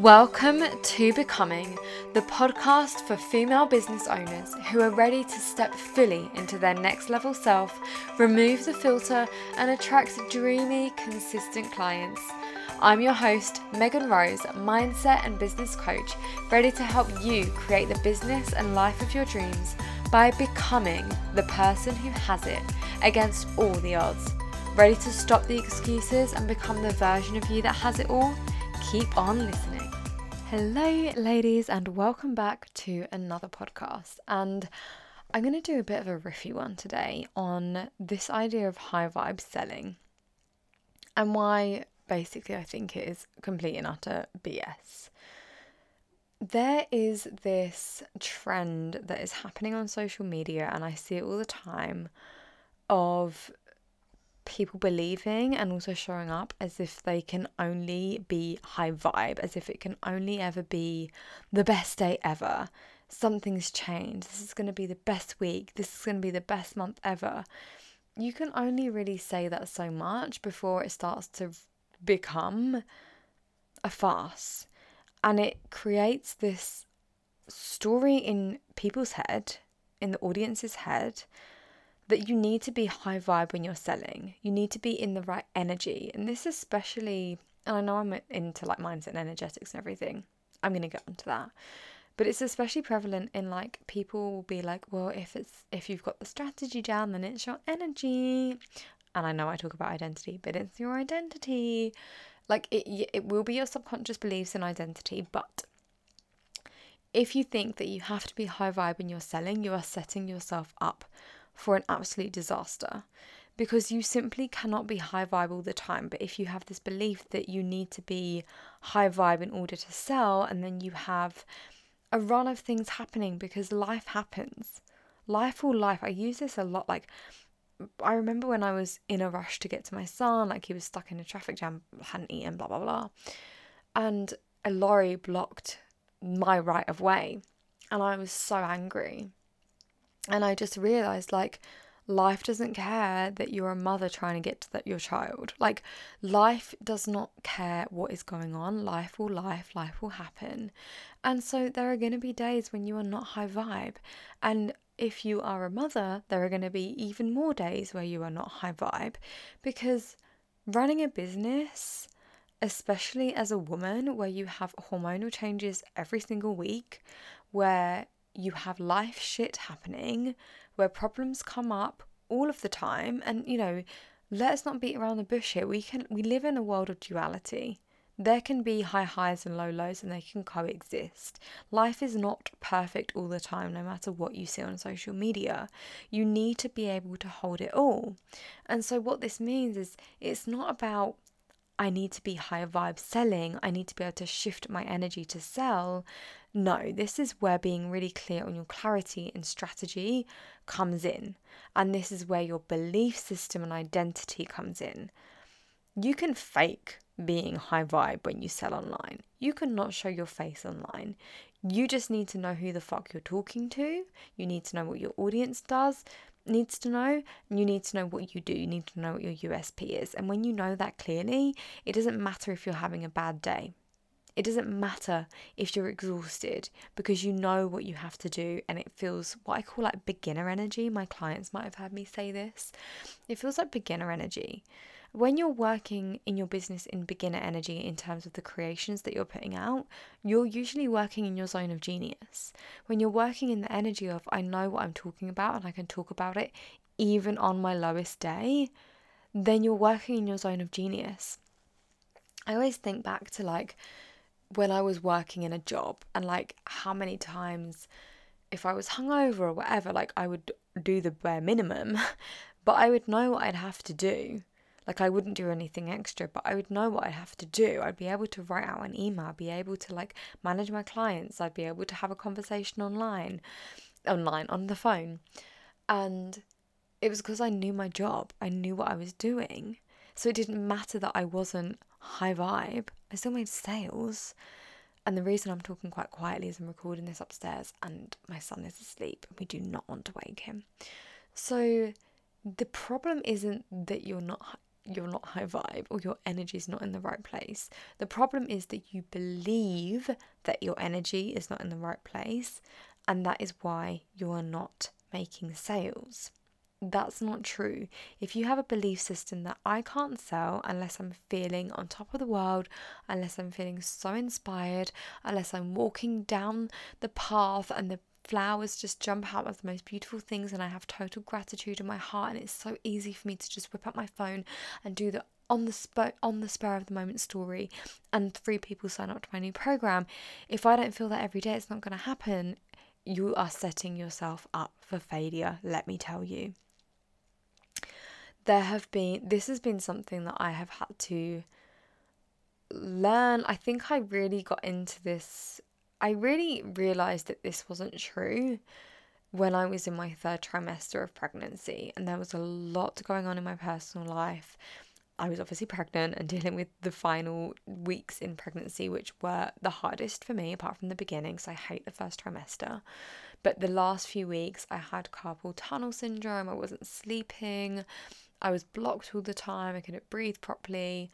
Welcome to Becoming, the podcast for female business owners who are ready to step fully into their next level self, remove the filter, and attract dreamy, consistent clients. I'm your host, Megan Rose, mindset and business coach, ready to help you create the business and life of your dreams by becoming the person who has it against all the odds. Ready to stop the excuses and become the version of you that has it all? Keep on listening. Hello, ladies, and welcome back to another podcast. And I'm going to do a bit of a riffy one today on this idea of high vibe selling and why basically I think it is complete and utter BS. There is this trend that is happening on social media, and I see it all the time of people believing and also showing up as if they can only be high vibe, as if it can only ever be the best day ever. Something's changed. This is going to be the best week. This is going to be the best month ever. You can only really say that so much before it starts to become a farce. And it creates this story in people's head, in the audience's head, that you need to be high vibe when you're selling. You need to be in the right energy. And this especially, and I know I'm into like mindset and energetics and everything. I'm going to get onto that. But it's especially prevalent in like people will be like, well, if it's if you've got the strategy down, then it's your energy. And I know I talk about identity, but it's your identity. Like it it will be your subconscious beliefs and identity, but if you think that you have to be high vibe when you're selling, you are setting yourself up for an absolute disaster because you simply cannot be high vibe all the time. But if you have this belief that you need to be high vibe in order to sell, and then you have a run of things happening because life happens. Life will life. I use this a lot. Like, I remember when I was in a rush to get to my son, like he was stuck in a traffic jam, hadn't eaten, blah, blah, blah. And a lorry blocked my right of way. And I was so angry. And I just realized like life doesn't care that you're a mother trying to get to that your child. Like life does not care what is going on. Life will life, life will happen. And so there are going to be days when you are not high vibe. And if you are a mother, there are going to be even more days where you are not high vibe because running a business especially as a woman where you have hormonal changes every single week, where you have life shit happening where problems come up all of the time. And you know let's not beat around the bush here. We can we live in a world of duality. There can be high highs and low lows and they can coexist. Life is not perfect all the time no matter what you see on social media. You need to be able to hold it all. And so what this means is it's not about I need to be higher vibe selling. I need to be able to shift my energy to sell. No, this is where being really clear on your clarity and strategy comes in. And this is where your belief system and identity comes in. You can fake being high vibe when you sell online. You cannot show your face online. You just need to know who the fuck you're talking to. You need to know what your audience does needs to know and you need to know what you do you need to know what your USP is. And when you know that clearly it doesn't matter if you're having a bad day. It doesn't matter if you're exhausted because you know what you have to do and it feels what I call like beginner energy. My clients might have had me say this. It feels like beginner energy when you're working in your business in beginner energy in terms of the creations that you're putting out, you're usually working in your zone of genius. When you're working in the energy of, I know what I'm talking about and I can talk about it even on my lowest day, then you're working in your zone of genius. I always think back to like when I was working in a job and like how many times if I was hungover or whatever, like I would do the bare minimum, but I would know what I'd have to do like I wouldn't do anything extra, but I would know what I'd have to do. I'd be able to write out an email, be able to like manage my clients, I'd be able to have a conversation online, online on the phone. And it was because I knew my job. I knew what I was doing. So it didn't matter that I wasn't high vibe. I still made sales. And the reason I'm talking quite quietly is I'm recording this upstairs and my son is asleep and we do not want to wake him. So the problem isn't that you're not you're not high vibe or your energy is not in the right place. The problem is that you believe that your energy is not in the right place, and that is why you are not making sales. That's not true. If you have a belief system that I can't sell unless I'm feeling on top of the world, unless I'm feeling so inspired, unless I'm walking down the path and the flowers just jump out as the most beautiful things and I have total gratitude in my heart and it's so easy for me to just whip up my phone and do the on the spur on the spur of the moment story and three people sign up to my new program. If I don't feel that every day it's not going to happen. You are setting yourself up for failure let me tell you. There have been this has been something that I have had to learn. I think I really got into this I really realized that this wasn't true when I was in my third trimester of pregnancy, and there was a lot going on in my personal life. I was obviously pregnant and dealing with the final weeks in pregnancy, which were the hardest for me, apart from the beginning, because I hate the first trimester. But the last few weeks, I had carpal tunnel syndrome. I wasn't sleeping. I was blocked all the time. I couldn't breathe properly.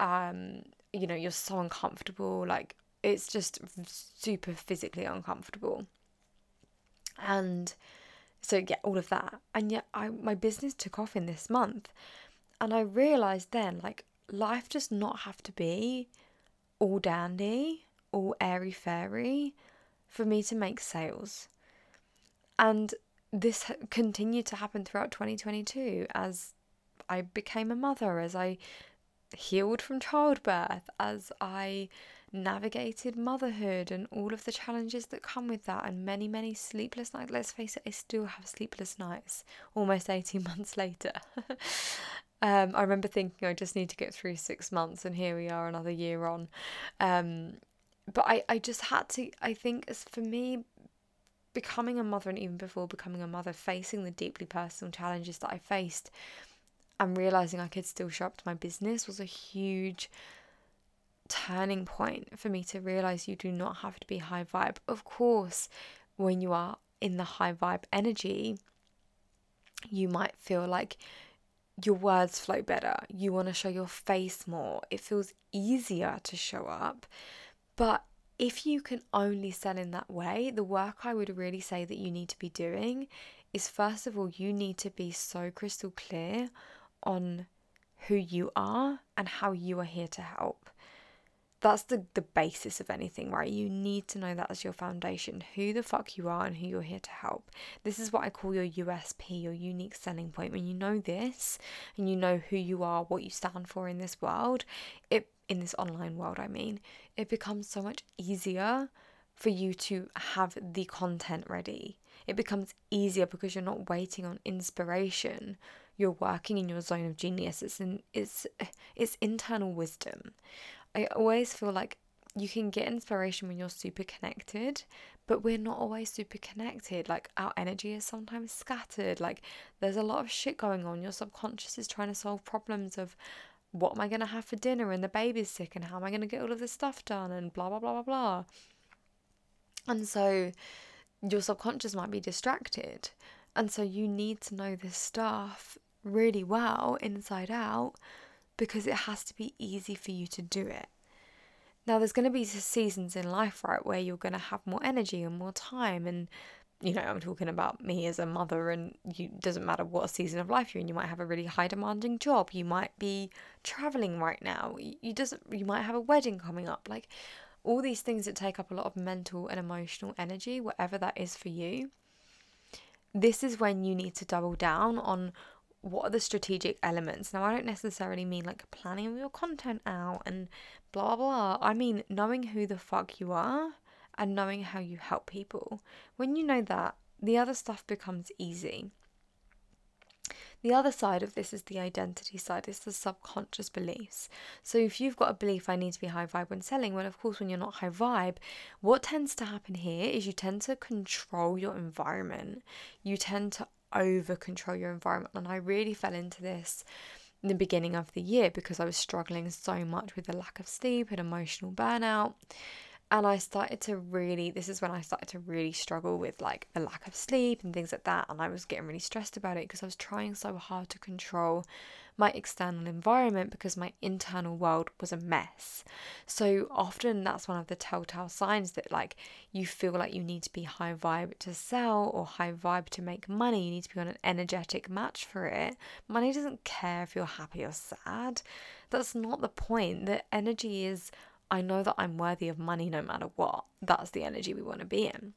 Um, you know, you're so uncomfortable. Like, it's just super physically uncomfortable. And so yeah, all of that. And yet I my business took off in this month. And I realized then like life does not have to be all dandy, all airy fairy for me to make sales. And this continued to happen throughout 2022 as I became a mother, as I healed from childbirth, as I navigated motherhood and all of the challenges that come with that, and many, many sleepless nights. Let's face it, I still have sleepless nights almost 18 months later. um, I remember thinking I just need to get through six months, and here we are another year on. Um, but I, I just had to, I think, as for me, becoming a mother and even before becoming a mother, facing the deeply personal challenges that I faced and realizing I could still show up to my business was a huge turning point for me to realize you do not have to be high vibe. Of course, when you are in the high vibe energy, you might feel like your words flow better. You want to show your face more. It feels easier to show up. But if you can only sell in that way, the work I would really say that you need to be doing is first of all, you need to be so crystal clear on who you are and how you are here to help that's the, the basis of anything, right? You need to know that as your foundation, who the fuck you are and who you're here to help. This is what I call your USP, your unique selling point. When you know this and you know who you are, what you stand for in this world, it in this online world, I mean, it becomes so much easier for you to have the content ready. It becomes easier because you're not waiting on inspiration. You're working in your zone of genius. It's in, it's it's internal wisdom. I always feel like you can get inspiration when you're super connected, but we're not always super connected. Like our energy is sometimes scattered. Like there's a lot of shit going on. Your subconscious is trying to solve problems of what am I going to have for dinner and the baby's sick and how am I going to get all of this stuff done and blah, blah, blah, blah, blah. And so your subconscious might be distracted. And so you need to know this stuff really well inside out because it has to be easy for you to do it. Now, there's going to be seasons in life, right, where you're going to have more energy and more time. And, you know, I'm talking about me as a mother, and you doesn't matter what season of life you're in. You might have a really high demanding job. You might be traveling right now. You doesn't. You might have a wedding coming up. Like all these things that take up a lot of mental and emotional energy, whatever that is for you. This is when you need to double down on what are the strategic elements? Now, I don't necessarily mean like planning your content out and blah blah. I mean knowing who the fuck you are and knowing how you help people. When you know that, the other stuff becomes easy. The other side of this is the identity side, it's the subconscious beliefs. So, if you've got a belief, I need to be high vibe when selling, well, of course, when you're not high vibe, what tends to happen here is you tend to control your environment. You tend to over control your environment. And I really fell into this in the beginning of the year because I was struggling so much with the lack of sleep and emotional burnout. And I started to really, this is when I started to really struggle with like the lack of sleep and things like that. And I was getting really stressed about it because I was trying so hard to control my external environment because my internal world was a mess. So often that's one of the telltale signs that like you feel like you need to be high vibe to sell or high vibe to make money. You need to be on an energetic match for it. Money doesn't care if you're happy or sad. That's not the point. The energy is I know that I'm worthy of money no matter what. That's the energy we want to be in.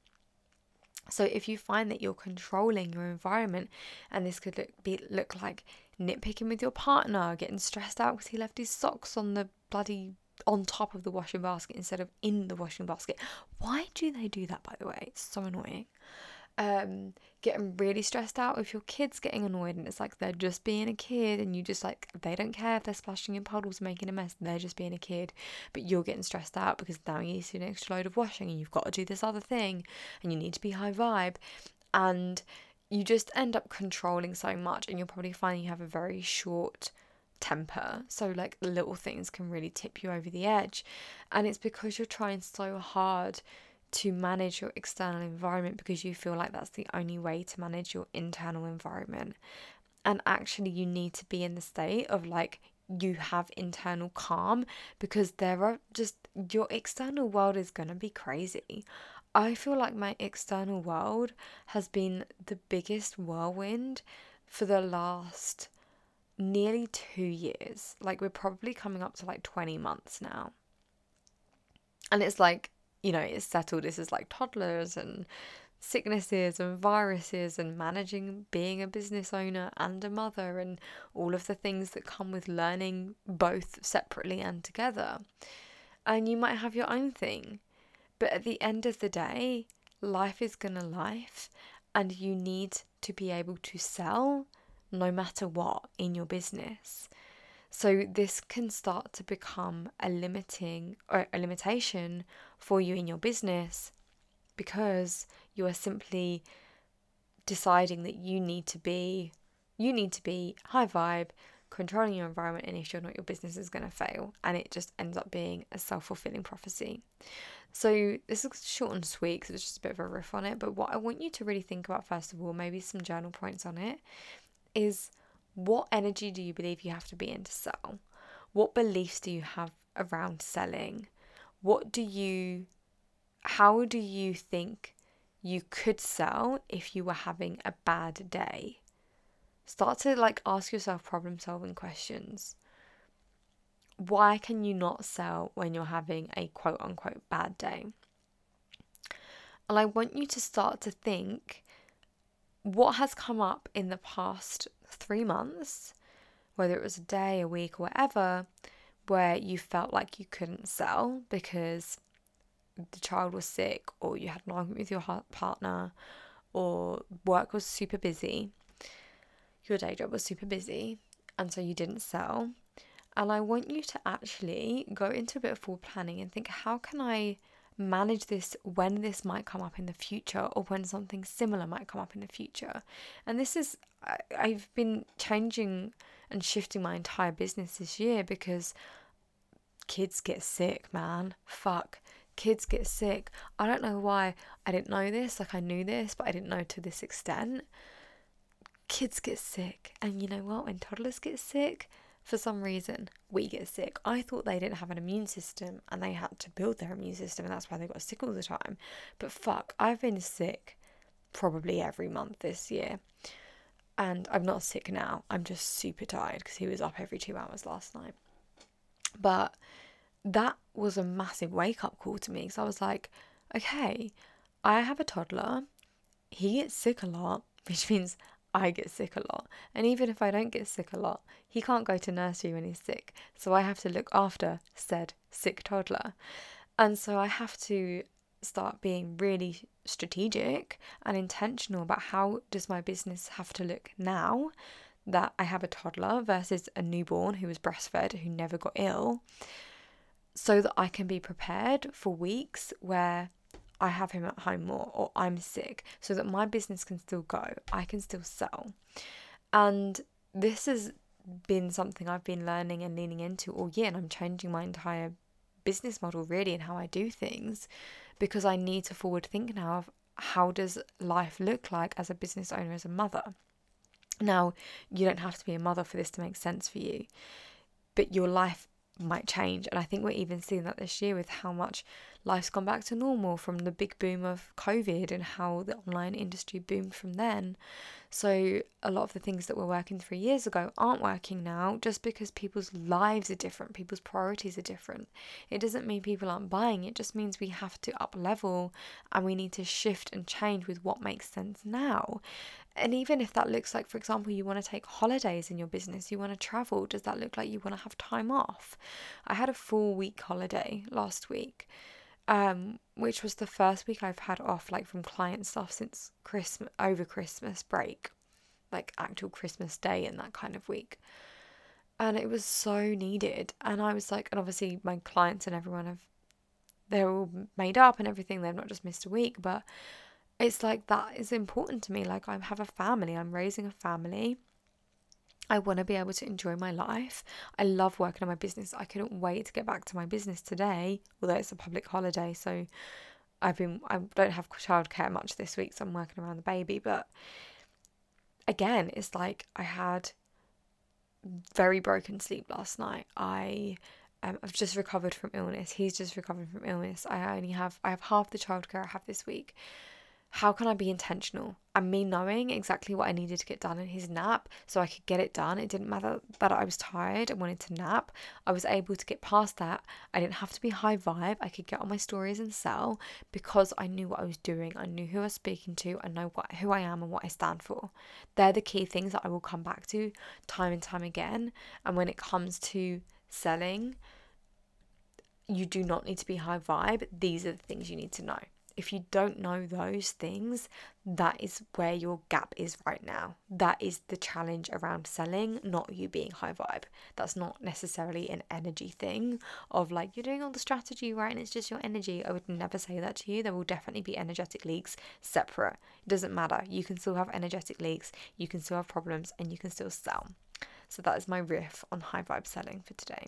So if you find that you're controlling your environment, and this could look be look like nitpicking with your partner, getting stressed out because he left his socks on the bloody on top of the washing basket instead of in the washing basket. Why do they do that by the way? It's so annoying um, getting really stressed out with your kids getting annoyed and it's like they're just being a kid and you just like they don't care if they're splashing in puddles making a mess they're just being a kid. But you're getting stressed out because now you need to do an extra load of washing and you've got to do this other thing and you need to be high vibe. And you just end up controlling so much and you'll probably find you have a very short temper. So like little things can really tip you over the edge. And it's because you're trying so hard to manage your external environment because you feel like that's the only way to manage your internal environment. And actually, you need to be in the state of like you have internal calm because there are just your external world is going to be crazy. I feel like my external world has been the biggest whirlwind for the last nearly two years. Like, we're probably coming up to like 20 months now. And it's like you know, it's settled. This is like toddlers and sicknesses and viruses and managing being a business owner and a mother and all of the things that come with learning both separately and together. And you might have your own thing, but at the end of the day, life is gonna life, and you need to be able to sell no matter what in your business. So this can start to become a limiting or a limitation for you in your business because you are simply deciding that you need to be you need to be high vibe controlling your environment and if you're not your business is going to fail and it just ends up being a self-fulfilling prophecy so this is short and sweet because it's just a bit of a riff on it but what i want you to really think about first of all maybe some journal points on it is what energy do you believe you have to be in to sell? What beliefs do you have around selling? What do you, how do you think you could sell if you were having a bad day? Start to like ask yourself problem solving questions. Why can you not sell when you're having a quote unquote bad day? And I want you to start to think what has come up in the past three months, whether it was a day, a week, or whatever, where you felt like you couldn't sell because the child was sick, or you had an argument with your partner, or work was super busy, your day job was super busy, and so you didn't sell. And I want you to actually go into a bit of full planning and think how can I manage this when this might come up in the future or when something similar might come up in the future. And this is, I, I've been changing and shifting my entire business this year because kids get sick, man. Fuck. Kids get sick. I don't know why I didn't know this. Like, I knew this, but I didn't know to this extent. Kids get sick. And you know what? When toddlers get sick, for some reason we get sick. I thought they didn't have an immune system and they had to build their immune system and that's why they got sick all the time. But fuck, I've been sick probably every month this year. And I'm not sick now. I'm just super tired because he was up every two hours last night. But that was a massive wake up call to me because I was like, okay, I have a toddler. He gets sick a lot, which means I get sick a lot. And even if I don't get sick a lot, he can't go to nursery when he's sick. So I have to look after said sick toddler. And so I have to start being really strategic and intentional about how does my business have to look now that I have a toddler versus a newborn who was breastfed who never got ill so that I can be prepared for weeks where I have him at home more or I'm sick so that my business can still go. I can still sell. And this has been something I've been learning and leaning into all year and I'm changing my entire business model really and how I do things because I need to forward think now of how does life look like as a business owner as a mother. Now, you don't have to be a mother for this to make sense for you, but your life might change. And I think we're even seeing that this year with how much life's gone back to normal from the big boom of COVID and how the online industry boomed from then. So, a lot of the things that were working three years ago aren't working now just because people's lives are different, people's priorities are different. It doesn't mean people aren't buying, it just means we have to up level and we need to shift and change with what makes sense now. And even if that looks like, for example, you want to take holidays in your business, you want to travel, does that look like you want to have time off? I had a full week holiday last week um, which was the first week I've had off like from client stuff since Christmas over Christmas break, like actual Christmas day and that kind of week. And it was so needed. And I was like, and obviously my clients and everyone have they're all made up and everything. They've not just missed a week, but it's like that is important to me. Like I have a family, I'm raising a family. I want to be able to enjoy my life. I love working on my business. I couldn't wait to get back to my business today, although it's a public holiday. So I've been, I don't have childcare much this week, so I'm working around the baby. But again, it's like I had very broken sleep last night. I um, I've just recovered from illness. He's just recovered from illness. I only have I have half the childcare I have this week how can I be intentional? And me knowing exactly what I needed to get done in his nap so I could get it done. It didn't matter that I was tired and wanted to nap. I was able to get past that. I didn't have to be high vibe. I could get on my stories and sell because I knew what I was doing. I knew who I was speaking to. I know what who I am and what I stand for. They're the key things that I will come back to time and time again. And when it comes to selling, you do not need to be high vibe. These are the things you need to know if you don't know those things, that is where your gap is right now. That is the challenge around selling, not you being high vibe. That's not necessarily an energy thing of like you're doing all the strategy right and it's just your energy. I would never say that to you. There will definitely be energetic leaks separate. It doesn't matter. You can still have energetic leaks, you can still have problems, and you can still sell. So that is my riff on high vibe selling for today.